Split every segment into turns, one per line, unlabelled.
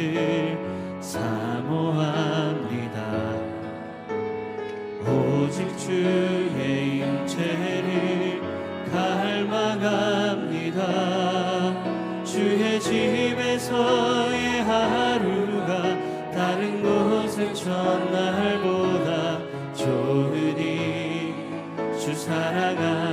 길 사모합니다. 오직 주의 임재를 갈망합니다. 주의 집에서의 하루가 다른 곳의 전날보다 좋으니 주 사랑합니다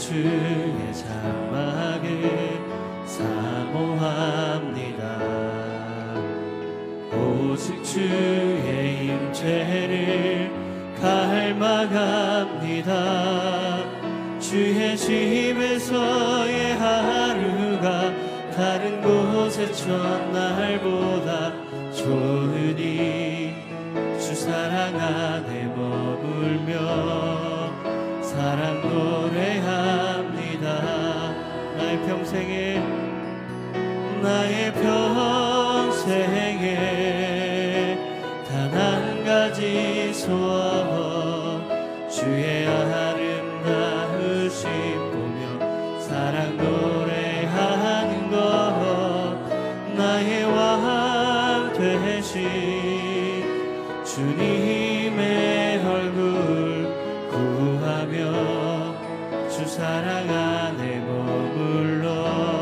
주의 장막을 사모합니다. 오직 주의 임재를 갈망합니다. 주의 집에서의 하루가 다른 곳의 첫날보다 좋으니 주 사랑 안에 머물며 사랑 노래합니다. 나의 평생에 나의 평생에 사랑 안에 머물러.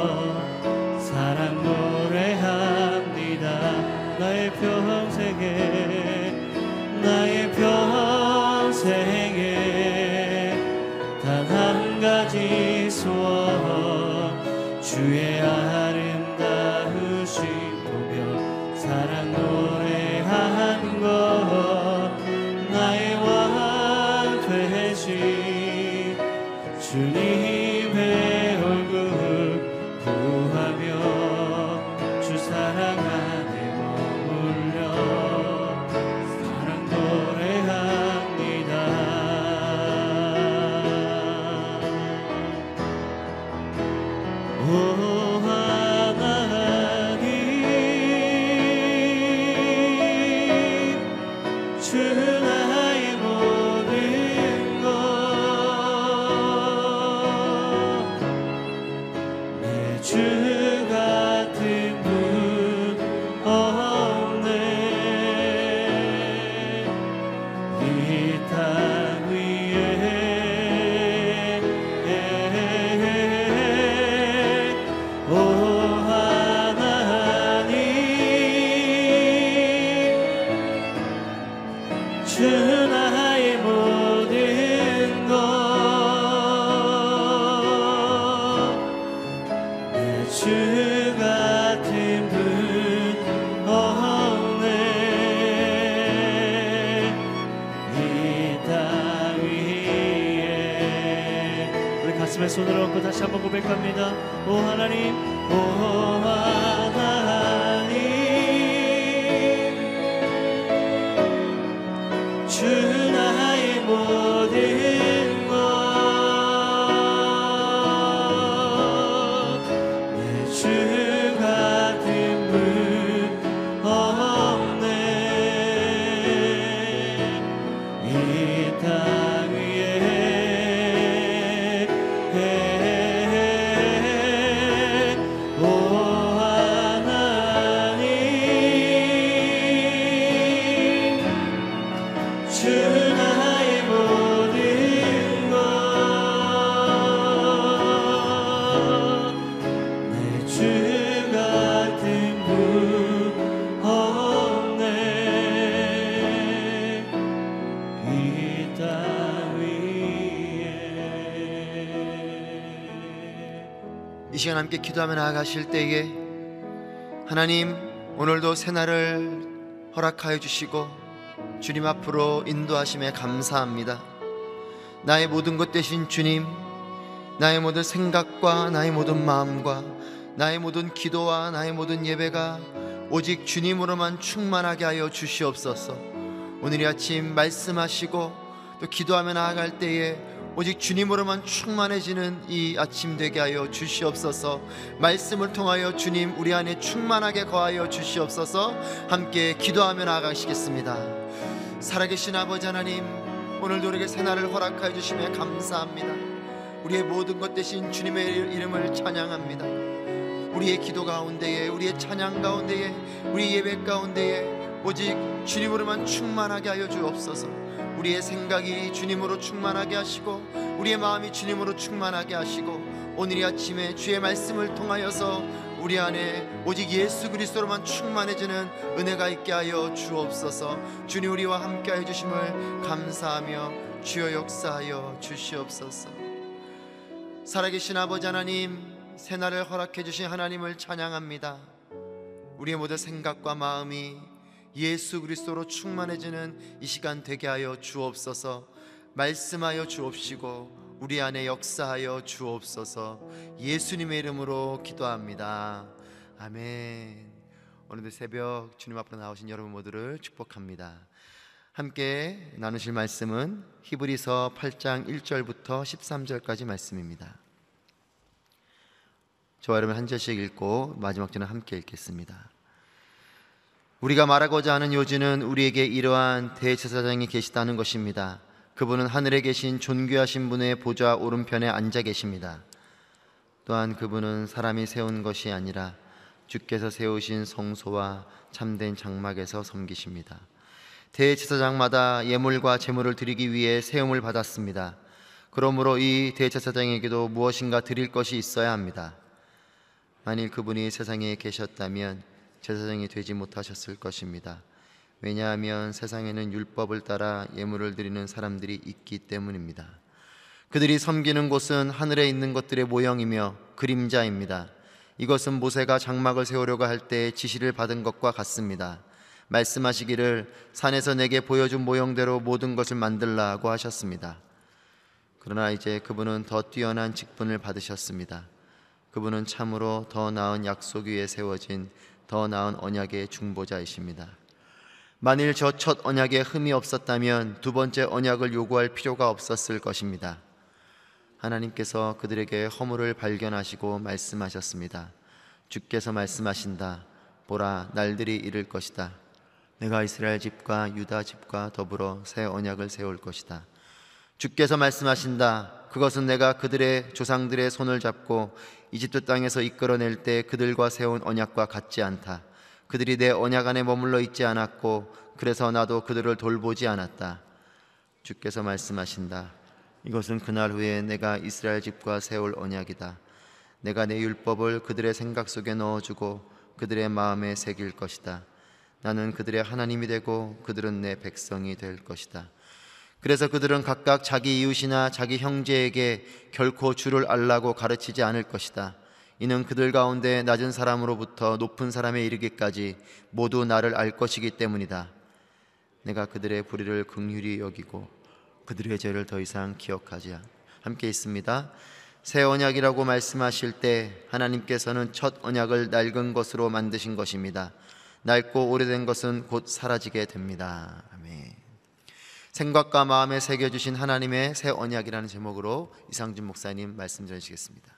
시간 함께 기도하며 나아가실 때에 하나님 오늘도 새날을 허락하여 주시고 주님 앞으로 인도하심에 감사합니다. 나의 모든 것 되신 주님, 나의 모든 생각과 나의 모든 마음과 나의 모든 기도와 나의 모든 예배가 오직 주님으로만 충만하게 하여 주시옵소서. 오늘 이 아침 말씀하시고 또 기도하며 나아갈 때에 오직 주님으로만 충만해지는 이 아침 되게 하여 주시옵소서. 말씀을 통하여 주님 우리 안에 충만하게 거하여 주시옵소서. 함께 기도하며 나아가시겠습니다. 살아계신 아버지 하나님, 오늘도 우리에게 새날을 허락하여 주심에 감사합니다. 우리의 모든 것 대신 주님의 이름을 찬양합니다. 우리의 기도 가운데에 우리의 찬양 가운데에 우리 예배 가운데에 오직 주님으로만 충만하게 하여 주옵소서. 우리의 생각이 주님으로 충만하게 하시고 우리의 마음이 주님으로 충만하게 하시고 오늘 이 아침에 주의 말씀을 통하여서 우리 안에 오직 예수 그리스도로만 충만해지는 은혜가 있게 하여 주옵소서. 주님 우리와 함께 해 주심을 감사하며 주여 역사하여 주시옵소서. 살아계신 아버지 하나님 새날을 허락해 주신 하나님을 찬양합니다. 우리의 모든 생각과 마음이 예수 그리스도로 충만해지는 이 시간 되게 하여 주옵소서. 말씀하여 주옵시고 우리 안에 역사하여 주옵소서. 예수님의 이름으로 기도합니다. 아멘. 오늘도 새벽 주님 앞으로 나오신 여러분 모두를 축복합니다. 함께 나누실 말씀은 히브리서 8장 1절부터 13절까지 말씀입니다. 저와 여러분 한 절씩 읽고 마지막 절은 함께 읽겠습니다. 우리가 말하고자 하는 요지는 우리에게 이러한 대제사장이 계시다는 것입니다. 그분은 하늘에 계신 존귀하신 분의 보좌 오른편에 앉아 계십니다. 또한 그분은 사람이 세운 것이 아니라 주께서 세우신 성소와 참된 장막에서 섬기십니다. 대제사장마다 예물과 제물을 드리기 위해 세움을 받았습니다. 그러므로 이 대제사장에게도 무엇인가 드릴 것이 있어야 합니다. 만일 그분이 세상에 계셨다면 제사장이 되지 못하셨을 것입니다. 왜냐하면 세상에는 율법을 따라 예물을 드리는 사람들이 있기 때문입니다. 그들이 섬기는 곳은 하늘에 있는 것들의 모형이며 그림자입니다. 이것은 모세가 장막을 세우려고 할 때 지시를 받은 것과 같습니다. 말씀하시기를 산에서 내게 보여준 모형대로 모든 것을 만들라고 하셨습니다. 그러나 이제 그분은 더 뛰어난 직분을 받으셨습니다. 그분은 참으로 더 나은 약속 위에 세워진 더 나은 언약의 중보자이십니다. 만일 저 첫 언약에 흠이 없었다면 두 번째 언약을 요구할 필요가 없었을 것입니다. 하나님께서 그들에게 허물을 발견하시고 말씀하셨습니다. 주께서 말씀하신다. 보라, 날들이 이를 것이다. 내가 이스라엘 집과 유다 집과 더불어 새 언약을 세울 것이다. 주께서 말씀하신다. 그것은 내가 그들의 조상들의 손을 잡고 이집트 땅에서 이끌어낼 때 그들과 세운 언약과 같지 않다. 그들이 내 언약 안에 머물러 있지 않았고 그래서 나도 그들을 돌보지 않았다. 주께서 말씀하신다. 이것은 그날 후에 내가 이스라엘 집과 세울 언약이다. 내가 내 율법을 그들의 생각 속에 넣어주고 그들의 마음에 새길 것이다. 나는 그들의 하나님이 되고 그들은 내 백성이 될 것이다. 그래서 그들은 각각 자기 이웃이나 자기 형제에게 결코 주를 알라고 가르치지 않을 것이다. 이는 그들 가운데 낮은 사람으로부터 높은 사람에 이르기까지 모두 나를 알 것이기 때문이다. 내가 그들의 불의를 긍휼히 여기고 그들의 죄를 더 이상 기억하지 않. 함께 있습니다. 새 언약이라고 말씀하실 때 하나님께서는 첫 언약을 낡은 것으로 만드신 것입니다. 낡고 오래된 것은 곧 사라지게 됩니다. 아멘. 생각과 마음에 새겨 주신 하나님의 새 언약이라는 제목으로 이상준 목사님 말씀 전하시겠습니다.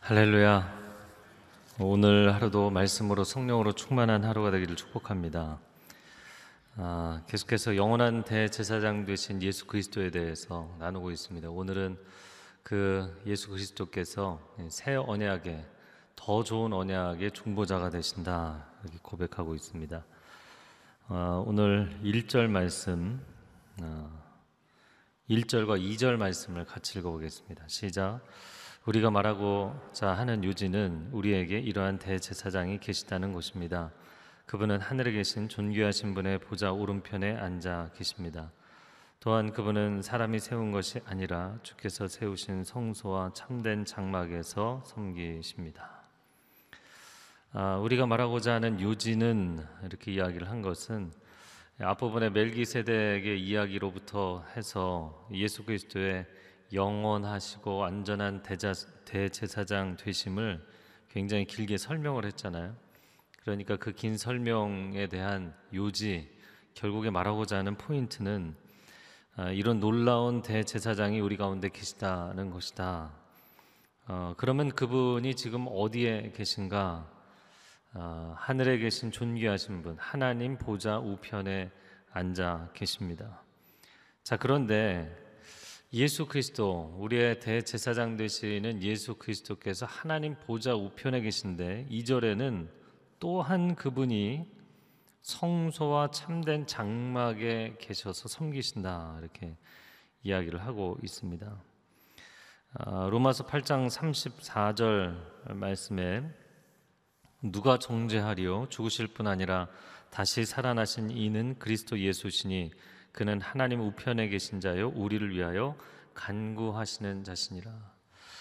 할렐루야.
오늘 하루도 말씀으로 성령으로 충만한 하루가 되기를 축복합니다. 아, 계속해서 영원한 대제사장 되신 예수 그리스도에 대해서 나누고 있습니다. 오늘은 그 예수 그리스도께서 새 언약의 더 좋은 언약의 중보자가 되신다 이렇게 고백하고 있습니다. 아, 오늘 1절 말씀 아, 1절과 2절 말씀을 같이 읽어보겠습니다. 시작. 우리가 말하고자 하는 요지는 우리에게 이러한 대제사장이 계시다는 것입니다. 그분은 하늘에 계신 존귀하신 분의 보좌 오른편에 앉아 계십니다. 또한 그분은 사람이 세운 것이 아니라 주께서 세우신 성소와 참된 장막에서 섬기십니다. 아, 우리가 말하고자 하는 요지는 이렇게 이야기를 한 것은 앞부분의 멜기세덱의 이야기로부터 해서 예수 그리스도의 영원하시고 안전한 대자, 대제사장 되심을 굉장히 길게 설명을 했잖아요. 그러니까 그 긴 설명에 대한 요지 결국에 말하고자 하는 포인트는 아, 이런 놀라운 대제사장이 우리 가운데 계시다는 것이다. 어, 그러면 그분이 지금 어디에 계신가? 어, 하늘에 계신 존귀하신 분, 하나님 보좌 우편에 앉아 계십니다. 자, 그런데 예수 그리스도 우리의 대제사장 되시는 예수 그리스도께서 하나님 보좌 우편에 계신데 2절에는 또한 그분이 성소와 참된 장막에 계셔서 섬기신다 이렇게 이야기를 하고 있습니다. 아, 로마서 8장 34절 말씀에 누가 정죄하리요 죽으실 뿐 아니라 다시 살아나신 이는 그리스도 예수시니 그는 하나님 우편에 계신 자요 우리를 위하여 간구하시는 자신이라.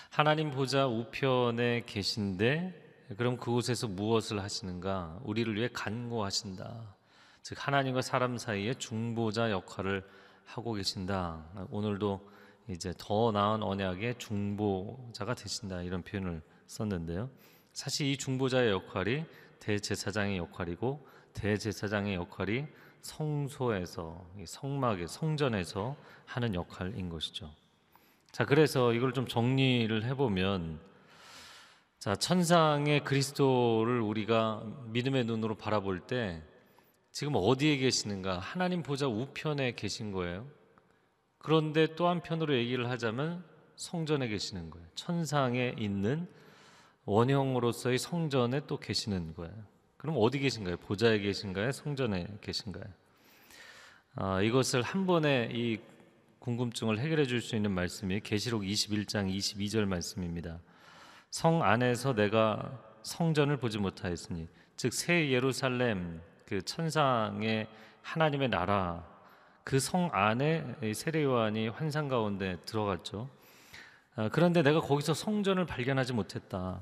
하나님 보좌 우편에 계신데 그럼 그곳에서 무엇을 하시는가? 우리를 위해 간구하신다. 즉 하나님과 사람 사이의 중보자 역할을 하고 계신다. 오늘도 이제 더 나은 언약의 중보자가 되신다 이런 표현을 썼는데요. 사실 이 중보자의 역할이 대제사장의 역할이고 대제사장의 역할이 성소에서 성막의 성전에서 하는 역할인 것이죠. 자, 그래서 이걸 좀 정리를 해 보면 자, 천상의 그리스도를 우리가 믿음의 눈으로 바라볼 때 지금 어디에 계시는가? 하나님 보좌 우편에 계신 거예요. 그런데 또 한편으로 얘기를 하자면 성전에 계시는 거예요. 천상에 있는 원형으로서의 성전에 또 계시는 거예요. 그럼 어디 계신가요? 보좌에 계신가요? 성전에 계신가요? 아, 이것을 한 번에 이 궁금증을 해결해 줄 수 있는 말씀이 계시록 21장 22절 말씀입니다. 성 안에서 내가 성전을 보지 못하였으니 즉 새 예루살렘 그 천상의 하나님의 나라 그 성 안에 세례 요한이 환상 가운데 들어갔죠. 아, 그런데 내가 거기서 성전을 발견하지 못했다.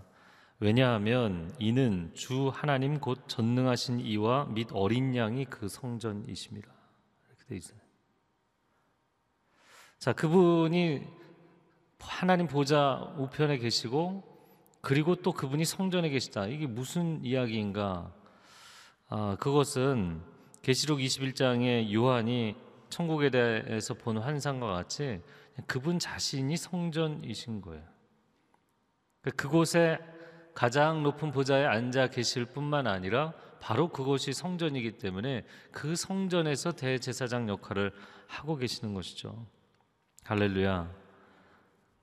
왜냐하면 이는 주 하나님 곧 전능하신 이와 및 어린 양이 그 성전이십니다. 이렇게 돼 있어요. 자, 그분이 하나님 보좌 우편에 계시고 그리고 또 그분이 성전에 계시다. 이게 무슨 이야기인가? 아, 그것은 계시록 21장에 요한이 천국에 대해서 본 환상과 같이 그분 자신이 성전이신 거예요. 그곳에 가장 높은 보좌에 앉아 계실 뿐만 아니라 바로 그것이 성전이기 때문에 그 성전에서 대제사장 역할을 하고 계시는 것이죠. 할렐루야.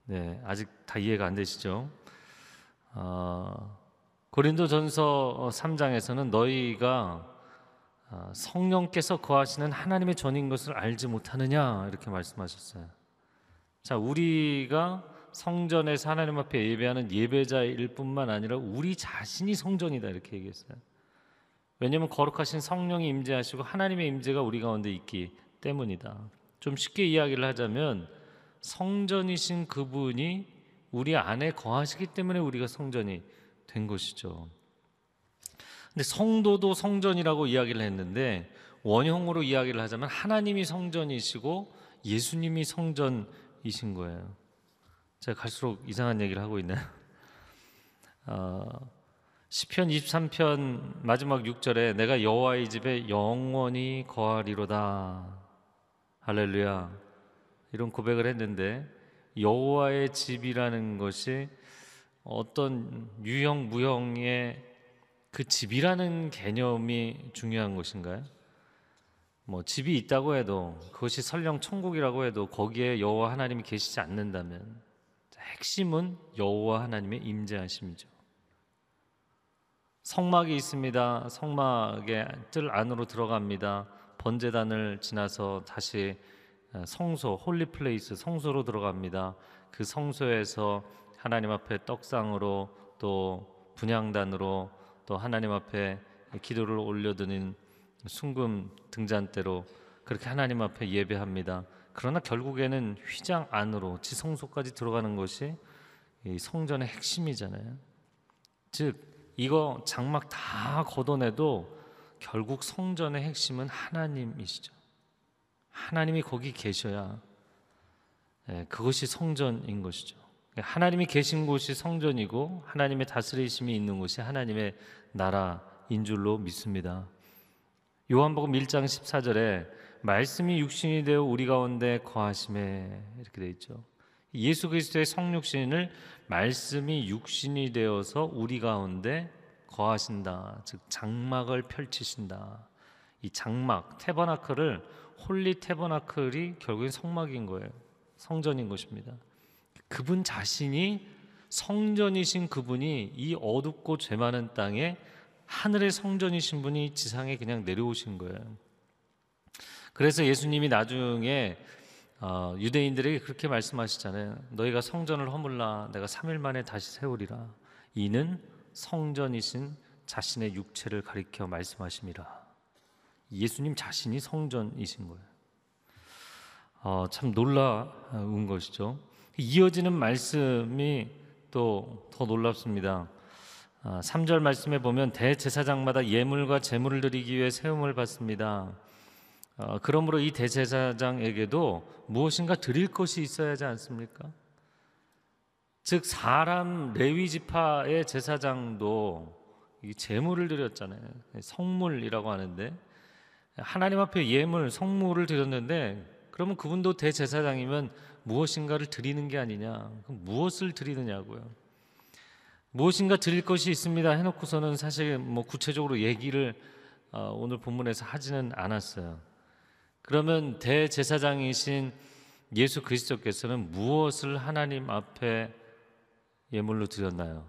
네, 아직 다 이해가 안 되시죠? 어, 고린도전서 3장에서는 너희가 어, 성령께서 거하시는 하나님의 전인 것을 알지 못하느냐 이렇게 말씀하셨어요. 자, 우리가 성전에서 하나님 앞에 예배하는 예배자일 뿐만 아니라 우리 자신이 성전이다 이렇게 얘기했어요. 왜냐하면 거룩하신 성령이 임재하시고 하나님의 임재가 우리 가운데 있기 때문이다. 좀 쉽게 이야기를 하자면 성전이신 그분이 우리 안에 거하시기 때문에 우리가 성전이 된 것이죠. 근데 성도도 성전이라고 이야기를 했는데 원형으로 이야기를 하자면 하나님이 성전이시고 예수님이 성전이신 거예요. 제가 갈수록 이상한 얘기를 하고 있나요? 어, 시편 23편 마지막 6절에 내가 여호와의 집에 영원히 거하리로다. 할렐루야. 이런 고백을 했는데 여호와의 집이라는 것이 어떤 유형 무형의 그 집이라는 개념이 중요한 것인가요? 뭐 집이 있다고 해도 그것이 설령 천국이라고 해도 거기에 여호와 하나님이 계시지 않는다면 핵심은 여호와 하나님의 임재하심이죠. 성막이 있습니다. 성막의 뜰 안으로 들어갑니다. 번제단을 지나서 다시 성소, holy place 성소로 들어갑니다. 그 성소에서 하나님 앞에 떡상으로 또 분향단으로 또 하나님 앞에 기도를 올려드는 순금 등잔대로 그렇게 하나님 앞에 예배합니다. 그러나 결국에는 휘장 안으로 지성소까지 들어가는 것이 이 성전의 핵심이잖아요. 즉 이거 장막 다 걷어내도 결국 성전의 핵심은 하나님이시죠. 하나님이 거기 계셔야 예, 그것이 성전인 것이죠. 하나님이 계신 곳이 성전이고 하나님의 다스리심이 있는 곳이 하나님의 나라인 줄로 믿습니다. 요한복음 1장 14절에 말씀이 육신이 되어 우리 가운데 거하심에 이렇게 돼 있죠. 예수 그리스도의 성육신을 말씀이 육신이 되어서 우리 가운데 거하신다. 즉 장막을 펼치신다. 이 장막 tabernacle을 holy tabernacle이 결국엔 성막인 거예요. 성전인 것입니다. 그분 자신이 성전이신 그분이 이 어둡고 죄 많은 땅에 하늘의 성전이신 분이 지상에 그냥 내려오신 거예요. 그래서 예수님이 나중에 어, 유대인들에게 그렇게 말씀하시잖아요. 너희가 성전을 허물라 내가 3일 만에 다시 세우리라. 이는 성전이신 자신의 육체를 가리켜 말씀하심이라. 예수님 자신이 성전이신 거예요. 어, 참 놀라운 것이죠. 이어지는 말씀이 또 더 놀랍습니다. 3절 아, 말씀에 보면 대제사장마다 예물과 제물을 드리기 위해 세움을 받습니다. 어, 그러므로 이 대제사장에게도 무엇인가 드릴 것이 있어야 하지 않습니까? 즉 사람 레위 지파의 제사장도 제물을 드렸잖아요. 성물이라고 하는데 하나님 앞에 예물, 성물을 드렸는데 그러면 그분도 대제사장이면 무엇인가를 드리는 게 아니냐? 무엇을 드리느냐고요. 무엇인가 드릴 것이 있습니다. 해놓고서는 사실 뭐 구체적으로 얘기를 어, 오늘 본문에서 하지는 않았어요. 그러면 대제사장이신 예수 그리스도께서는 무엇을 하나님 앞에 예물로 드렸나요?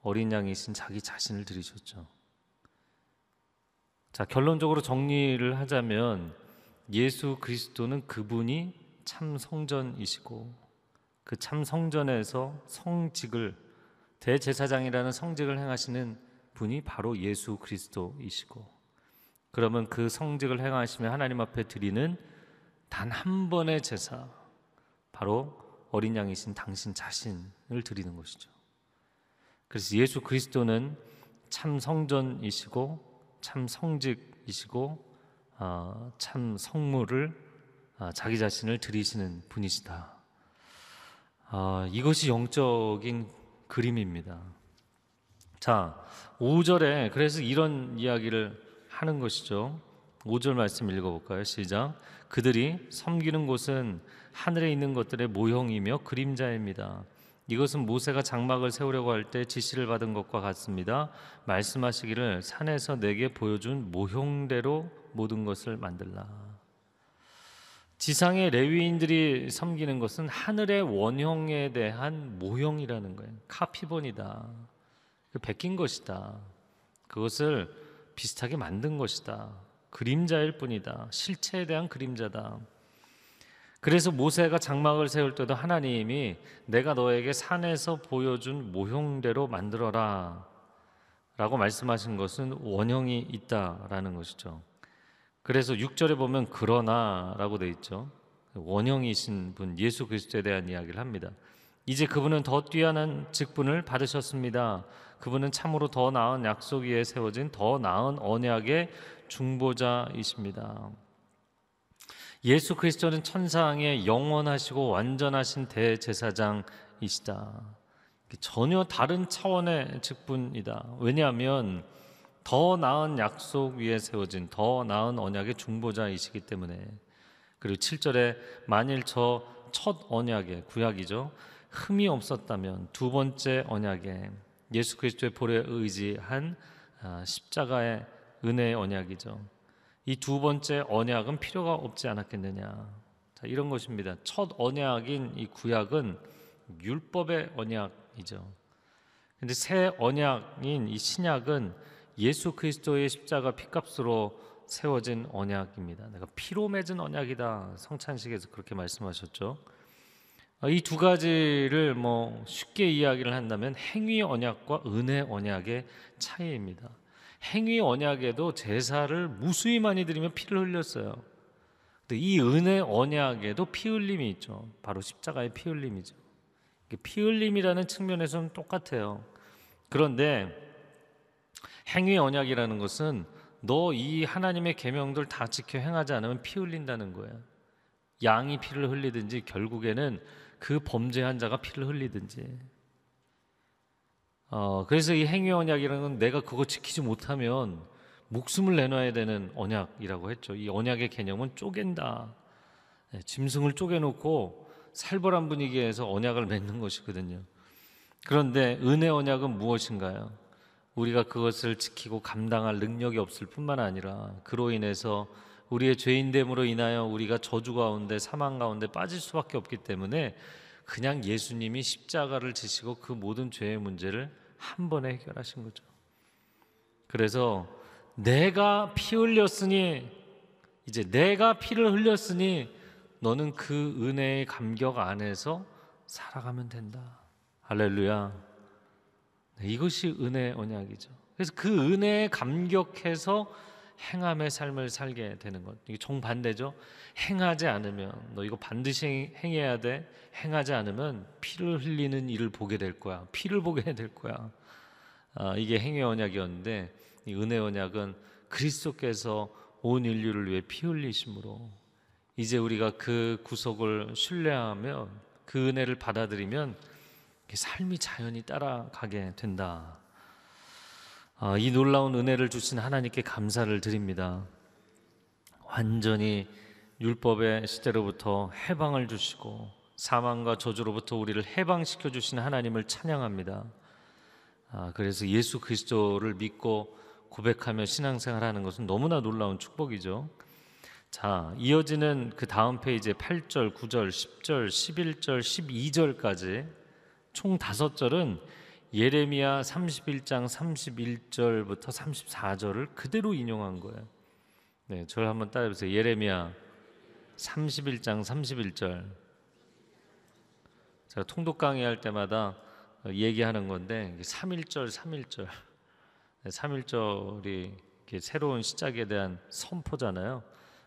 어린 양이신 자기 자신을 드리셨죠. 자, 결론적으로 정리를 하자면 예수 그리스도는 그분이 참 성전이시고 그 참 성전에서 성직을 대제사장이라는 성직을 행하시는 분이 바로 예수 그리스도이시고 그러면 그 성직을 행하시며 하나님 앞에 드리는 단 한 번의 제사 바로 어린 양이신 당신 자신을 드리는 것이죠. 그래서 예수 그리스도는 참 성전이시고 참 성직이시고 어, 참 성물을 어, 자기 자신을 드리시는 분이시다. 어, 이것이 영적인 그림입니다. 자, 5절에 그래서 이런 이야기를 하는 것이죠. 5절 말씀 읽어볼까요? 시작. 그들이 섬기는 곳은 하늘에 있는 것들의 모형이며 그림자입니다. 이것은 모세가 장막을 세우려고 할 때 지시를 받은 것과 같습니다. 말씀하시기를 산에서 내게 보여준 모형대로 모든 것을 만들라. 지상의 레위인들이 섬기는 것은 하늘의 원형에 대한 모형이라는 거예요. 카피본이다. 그 베낀 것이다. 그것을 비슷하게 만든 것이다. 그림자일 뿐이다. 실체에 대한 그림자다. 그래서 모세가 장막을 세울 때도 하나님이 내가 너에게 산에서 보여준 모형대로 만들어라 라고 말씀하신 것은 원형이 있다라는 것이죠. 그래서 6절에 보면 그러나 라고 돼 있죠. 원형이신 분 예수 그리스도에 대한 이야기를 합니다. 이제 그분은 더 뛰어난 직분을 받으셨습니다. 그분은 참으로 더 나은 약속 위에 세워진 더 나은 언약의 중보자이십니다. 예수 그리스도는 천상의 영원하시고 완전하신 대제사장이시다. 전혀 다른 차원의 직분이다. 왜냐하면 더 나은 약속 위에 세워진 더 나은 언약의 중보자이시기 때문에 그리고 7절에 만일 저 첫 언약의 구약이죠. 흠이 없었다면 두 번째 언약에 예수 그리스도의 볼에 의지한 아, 십자가의 은혜의 언약이죠. 이 두 번째 언약은 필요가 없지 않았겠느냐. 자, 이런 것입니다. 첫 언약인 이 구약은 율법의 언약이죠. 근데 새 언약인 이 신약은 예수 그리스도의 십자가 피값으로 세워진 언약입니다. 내가 피로 맺은 언약이다. 성찬식에서 그렇게 말씀하셨죠. 아, 이두 가지를 뭐 쉽게 이야기를 한다면 행위 언약과 은혜 언약의 차이입니다. 행위 언약에도 제사를 무수히 많이 드리면 피를 흘렸어요. 근데 이 은혜 언약에도 피 흘림이 있죠. 바로 십자가의 피 흘림이죠. 피 흘림이라는 측면에서는 똑같아요. 그런데 행위 언약이라는 것은 너 이 하나님의 계명들 다 지켜 행하지 않으면 피 흘린다는 거예요. 양이 피를 흘리든지 결국에는 그 범죄한 자가 피를 흘리든지. 어, 그래서 이 행위 언약이라는 건 내가 그거 지키지 못하면 목숨을 내놔야 되는 언약이라고 했죠. 이 언약의 개념은 쪼갠다. 네, 짐승을 쪼개놓고 살벌한 분위기에서 언약을 맺는 것이거든요. 그런데 은혜 언약은 무엇인가요? 우리가 그것을 지키고 감당할 능력이 없을 뿐만 아니라 그로 인해서 우리의 죄인됨으로 인하여 우리가 저주 가운데 사망 가운데 빠질 수밖에 없기 때문에 그냥 예수님이 십자가를 지시고 그 모든 죄의 문제를 한 번에 해결하신 거죠. 그래서 내가 피 흘렸으니 이제 내가 피를 흘렸으니 너는 그 은혜의 감격 안에서 살아가면 된다. 할렐루야. 네, 이것이 은혜 언약이죠. 그래서 그 은혜에 감격해서 행함의 삶을 살게 되는 것. 이게 정반대죠. 행하지 않으면 너 이거 반드시 행해야 돼. 행하지 않으면 피를 흘리는 일을 보게 될 거야. 피를 보게 될 거야. 아, 이게 행위 언약이었는데 이 은혜 언약은 그리스도께서 온 인류를 위해 피 흘리심으로 이제 우리가 그 구속을 신뢰하며 그 은혜를 받아들이면 삶이 자연히 따라가게 된다. 아, 이 놀라운 은혜를 주신 하나님께 감사를 드립니다. 완전히 율법의 시대로부터 해방을 주시고 사망과 저주로부터 우리를 해방시켜 주신 하나님을 찬양합니다. 아, 그래서 예수 그리스도를 믿고 고백하며 신앙생활하는 것은 너무나 놀라운 축복이죠. 자, 이어지는 그 다음 페이지에 8절, 9절, 10절, 11절, 12절까지 총 다섯 절은 예레미야 31장 31절부터 34절을 그대로 인용한 거예요. 네, 저를 한번 따라해 보세요. 예레미야 31장 31절. 제가 통독 강의할 때마다 얘기하는 건데 3일절 3일절 3일절이 새로운 시작에 대한 선포잖아요.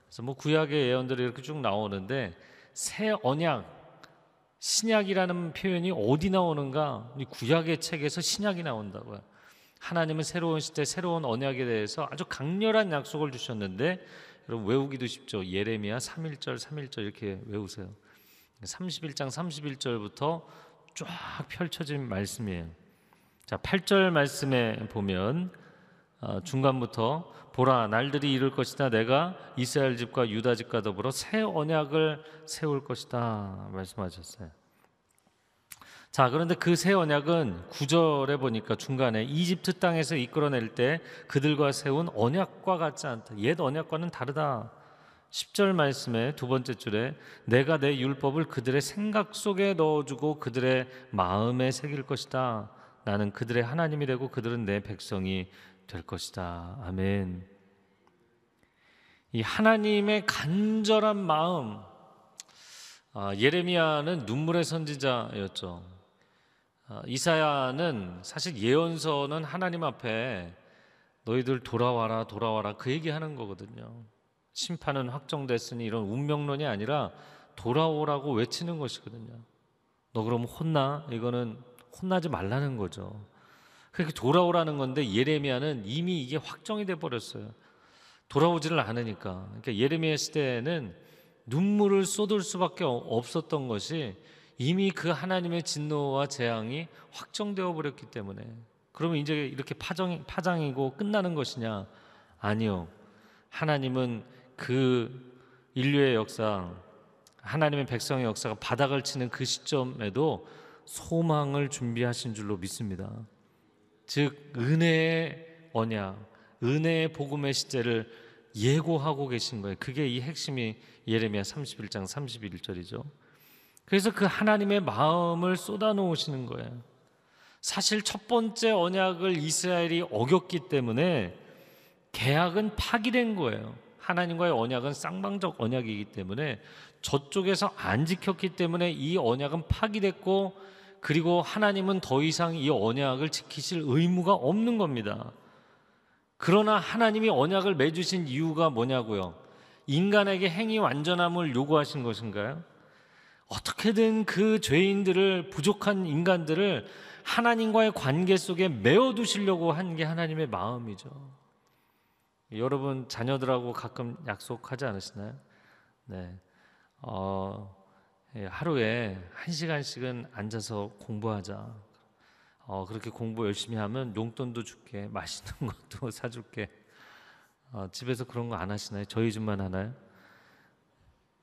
그래서 뭐 구약의 예언들이 이렇게 쭉 나오는데 새 언약 신약이라는 표현이 어디 나오는가? 구약의 책에서 신약이 나온다고요. 하나님은 새로운 시대, 새로운 언약에 대해서 아주 강렬한 약속을 주셨는데 여러분 외우기도 쉽죠. 예레미야 3일절, 3일절 이렇게 외우세요. 31장 31절부터 쫙 펼쳐진 말씀이에요. 자, 8절 말씀에 보면 어, 중간부터 보라 날들이 이룰 것이다 내가 이스라엘 집과 유다 집과 더불어 새 언약을 세울 것이다 말씀하셨어요. 자, 그런데 그 새 언약은 구절에 보니까 중간에 이집트 땅에서 이끌어낼 때 그들과 세운 언약과 같지 않다. 옛 언약과는 다르다. 10절 말씀에 두 번째 줄에 내가 내 율법을 그들의 생각 속에 넣어주고 그들의 마음에 새길 것이다. 나는 그들의 하나님이 되고 그들은 내 백성이 될 것이다. 아멘. 이 하나님의 간절한 마음. 아, 예레미야는 눈물의 선지자였죠. 아, 이사야는 사실 예언서는 하나님 앞에 너희들 돌아와라, 돌아와라 그 얘기하는 거거든요. 심판은 확정됐으니 이런 운명론이 아니라 돌아오라고 외치는 것이거든요. 너 그럼 혼나? 이거는 혼나지 말라는 거죠. 그렇게 돌아오라는 건데 예레미야는 이미 이게 확정이 돼 버렸어요. 돌아오지를 않으니까. 그러니까 예레미야 시대에는 눈물을 쏟을 수밖에 없었던 것이 이미 그 하나님의 진노와 재앙이 확정되어 버렸기 때문에 그러면 이제 이렇게 파정, 파장이고 끝나는 것이냐? 아니요. 하나님은 그 인류의 역사, 하나님의 백성의 역사가 바닥을 치는 그 시점에도 소망을 준비하신 줄로 믿습니다. 즉 은혜의 언약, 은혜의 복음의 시제를 예고하고 계신 거예요. 그게 이 핵심이 예레미야 31장 31절이죠. 그래서 그 하나님의 마음을 쏟아 놓으시는 거예요. 사실 첫 번째 언약을 이스라엘이 어겼기 때문에 계약은 파기된 거예요. 하나님과의 언약은 쌍방적 언약이기 때문에 저쪽에서 안 지켰기 때문에 이 언약은 파기됐고 그리고 하나님은 더 이상 이 언약을 지키실 의무가 없는 겁니다. 그러나 하나님이 언약을 맺으신 이유가 뭐냐고요? 인간에게 행위 완전함을 요구하신 것인가요? 어떻게든 그 죄인들을 부족한 인간들을 하나님과의 관계 속에 메어 두시려고 한 게 하나님의 마음이죠. 여러분 자녀들하고 가끔 약속하지 않으시나요? 네. 어, 예, 하루에 한 시간씩은 앉아서 공부하자. 어, 그렇게 공부 열심히 하면 용돈도 줄게, 맛있는 것도 사줄게. 어, 집에서 그런 거 안 하시나요? 저희 집만 하나요?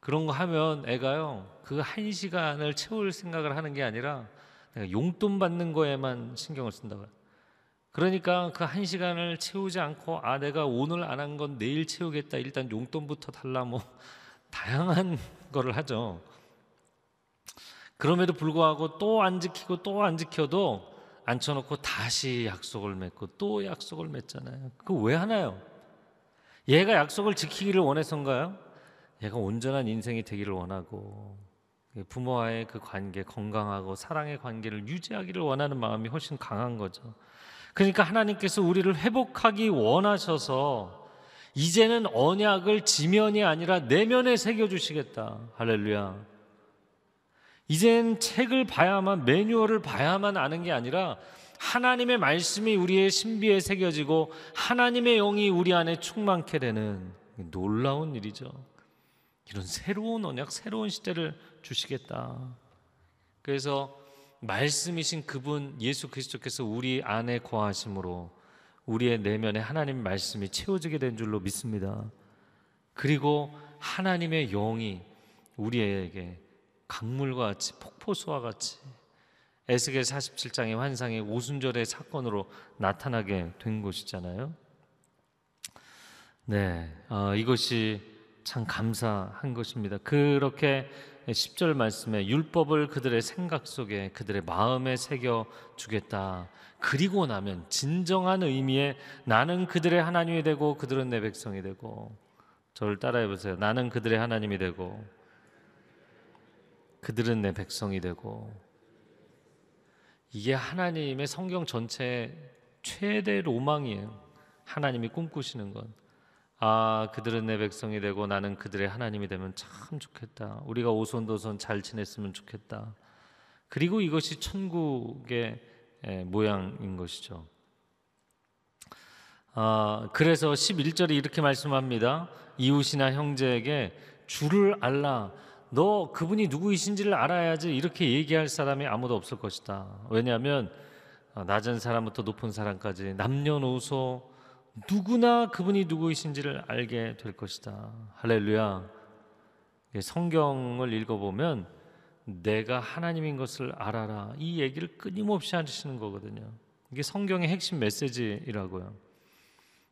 그런 거 하면 애가요, 그 한 시간을 채울 생각을 하는 게 아니라 내가 용돈 받는 거에만 신경을 쓴다고요. 그러니까 그 한 시간을 채우지 않고 아 내가 오늘 안 한 건 내일 채우겠다. 일단 용돈부터 달라 뭐 다양한 거를 하죠. 그럼에도 불구하고 또 안 지키고 또 안 지켜도 앉혀놓고 다시 약속을 맺고 또 약속을 맺잖아요. 그거 왜 하나요? 얘가 약속을 지키기를 원해서인가요? 얘가 온전한 인생이 되기를 원하고 부모와의 그 관계 건강하고 사랑의 관계를 유지하기를 원하는 마음이 훨씬 강한 거죠. 그러니까 하나님께서 우리를 회복하기 원하셔서 이제는 언약을 지면이 아니라 내면에 새겨 주시겠다. 할렐루야. 이젠 책을 봐야만 매뉴얼을 봐야만 아는 게 아니라 하나님의 말씀이 우리의 신비에 새겨지고 하나님의 영이 우리 안에 충만케 되는 놀라운 일이죠. 이런 새로운 언약, 새로운 시대를 주시겠다. 그래서 말씀이신 그분 예수 그리스도께서 우리 안에 거하심으로 우리의 내면에 하나님 말씀이 채워지게 된 줄로 믿습니다. 그리고 하나님의 영이 우리에게 강물과 같이 폭포수와 같이 에스겔 47장의 환상의 오순절의 사건으로 나타나게 된 것이잖아요. 네, 어, 이것이 참 감사한 것입니다. 그렇게 10절 말씀에 율법을 그들의 생각 속에 그들의 마음에 새겨 주겠다. 그리고 나면 진정한 의미의 나는 그들의 하나님이 되고 그들은 내 백성이 되고 저를 따라해 보세요. 나는 그들의 하나님이 되고 그들은 내 백성이 되고 이게 하나님의 성경 전체의 최대 로망이에요. 하나님이 꿈꾸시는 건. 아, 그들은 내 백성이 되고 나는 그들의 하나님이 되면 참 좋겠다. 우리가 오손도손 잘 지냈으면 좋겠다. 그리고 이것이 천국의 모양인 것이죠. 아, 그래서 11절에 이렇게 말씀합니다. 이웃이나 형제에게 주를 알라. 너 그분이 누구이신지를 알아야지 이렇게 얘기할 사람이 아무도 없을 것이다. 왜냐하면 낮은 사람부터 높은 사람까지 남녀노소 누구나 그분이 누구이신지를 알게 될 것이다. 할렐루야. 성경을 읽어보면 내가 하나님인 것을 알아라. 이 얘기를 끊임없이 하시는 거거든요. 이게 성경의 핵심 메시지라고요.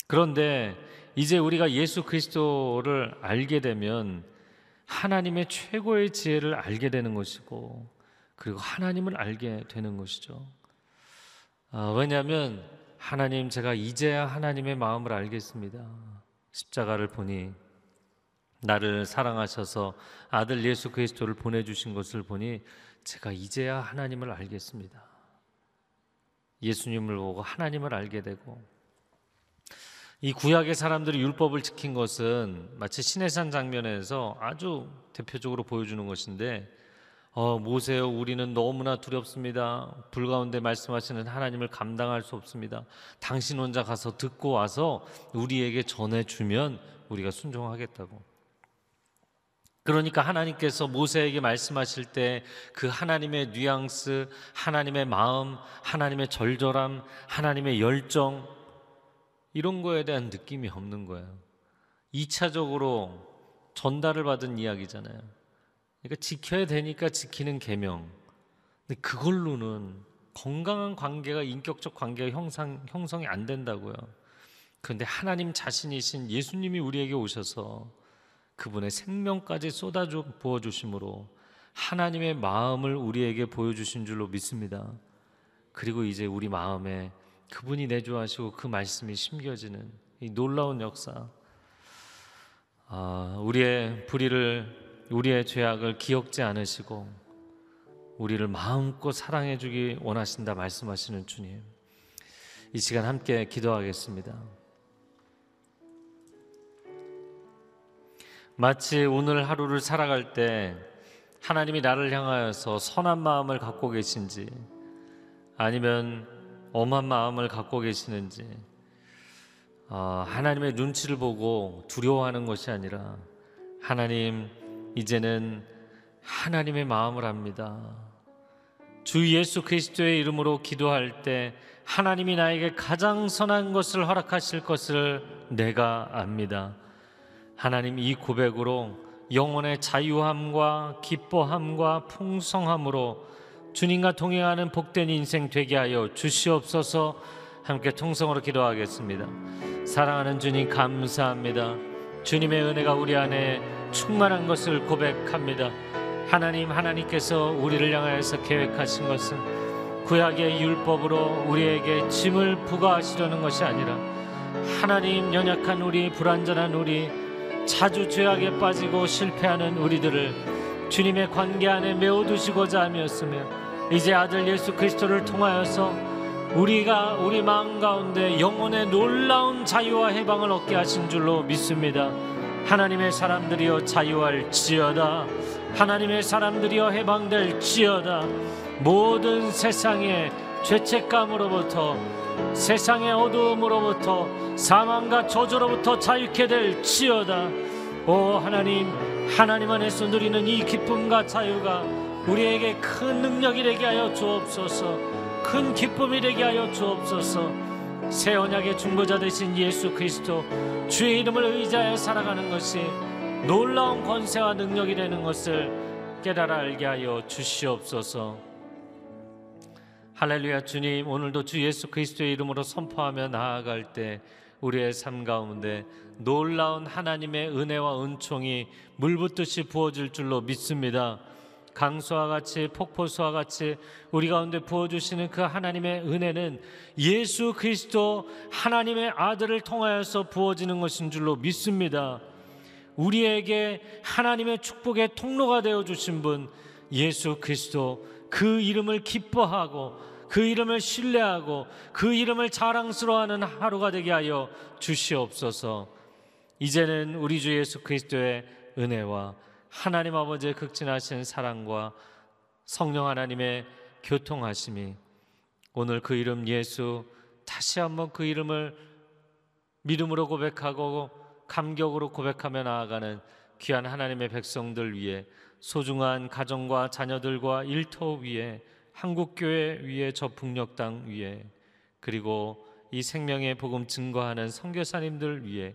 그런데 이제 우리가 예수 그리스도를 알게 되면 하나님의 최고의 지혜를 알게 되는 것이고 그리고 하나님을 알게 되는 것이죠. 아, 왜냐하면 하나님 제가 이제야 하나님의 마음을 알겠습니다. 십자가를 보니 나를 사랑하셔서 아들 예수 그리스도를 보내주신 것을 보니 제가 이제야 하나님을 알겠습니다. 예수님을 보고 하나님을 알게 되고 이 구약의 사람들이 율법을 지킨 것은 마치 시내산 장면에서 아주 대표적으로 보여주는 것인데 어, 모세여 우리는 너무나 두렵습니다. 불 가운데 말씀하시는 하나님을 감당할 수 없습니다. 당신 혼자 가서 듣고 와서 우리에게 전해 주면 우리가 순종하겠다고. 그러니까 하나님께서 모세에게 말씀하실 때 그 하나님의 뉘앙스, 하나님의 마음, 하나님의 절절함, 하나님의 열정 이런 거에 대한 느낌이 없는 거예요. 2차적으로 전달을 받은 이야기잖아요. 그러니까 지켜야 되니까 지키는 계명. 근데 그걸로는 건강한 관계가 인격적 관계가 형상, 형성이 안 된다고요. 그런데 하나님 자신이신 예수님이 우리에게 오셔서 그분의 생명까지 쏟아져 부어 주심으로 하나님의 마음을 우리에게 보여 주신 줄로 믿습니다. 그리고 이제 우리 마음에 그분이 내주하시고 그 말씀이 심겨지는 이 놀라운 역사. 아, 우리의 불의를 우리의 죄악을 기억지 않으시고 우리를 마음껏 사랑해 주기 원하신다 말씀하시는 주님. 이 시간 함께 기도하겠습니다. 마치 오늘 하루를 살아갈 때 하나님이 나를 향하여서 선한 마음을 갖고 계신지 아니면 엄한 마음을 갖고 계시는지 어, 하나님의 눈치를 보고 두려워하는 것이 아니라 하나님 이제는 하나님의 마음을 압니다. 주 예수 그리스도의 이름으로 기도할 때 하나님이 나에게 가장 선한 것을 허락하실 것을 내가 압니다. 하나님 이 고백으로 영혼의 자유함과 기뻐함과 풍성함으로 주님과 동행하는 복된 인생 되게 하여 주시옵소서 함께 통성으로 기도하겠습니다. 사랑하는 주님 감사합니다. 주님의 은혜가 우리 안에 충만한 것을 고백합니다. 하나님 하나님께서 우리를 향하여서 계획하신 것은 구약의 율법으로 우리에게 짐을 부과하시려는 것이 아니라 하나님 연약한 우리 불완전한 우리 자주 죄악에 빠지고 실패하는 우리들을 주님의 관계 안에 메워두시고자 하였으며 이제 아들 예수 그리스도를 통하여서 우리가 우리 마음 가운데 영혼의 놀라운 자유와 해방을 얻게 하신 줄로 믿습니다. 하나님의 사람들이여 자유할지어다. 하나님의 사람들이여 해방될지어다. 모든 세상의 죄책감으로부터 세상의 어두움으로부터 사망과 저주로부터 자유케 될지어다. 오 하나님, 하나님 안에서 누리는 이 기쁨과 자유가 우리에게 큰 능력이 되게 하여 주옵소서. 큰 기쁨이 되게 하여 주옵소서. 새 언약의 중보자 되신 예수 그리스도 주의 이름을 의지하여 살아가는 것이 놀라운 권세와 능력이 되는 것을 깨달아 알게 하여 주시옵소서. 할렐루야 주님 오늘도 주 예수 그리스도의 이름으로 선포하며 나아갈 때 우리의 삶 가운데 놀라운 하나님의 은혜와 은총이 물붓듯이 부어질 줄로 믿습니다. 강수와 같이 폭포수와 같이 우리 가운데 부어주시는 그 하나님의 은혜는 예수 그리스도 하나님의 아들을 통하여서 부어지는 것인 줄로 믿습니다. 우리에게 하나님의 축복의 통로가 되어 주신 분 예수 그리스도 그 이름을 기뻐하고 그 이름을 신뢰하고 그 이름을 자랑스러워하는 하루가 되게 하여 주시옵소서. 이제는 우리 주 예수 그리스도의 은혜와 하나님 아버지의 극진하신 사랑과 성령 하나님의 교통하심이 오늘 그 이름 예수 다시 한번 그 이름을 믿음으로 고백하고 감격으로 고백하며 나아가는 귀한 하나님의 백성들 위해 소중한 가정과 자녀들과 일터 위에 한국교회 위에 저 북녘 땅 위에 그리고 이 생명의 복음 증거하는 선교사님들 위해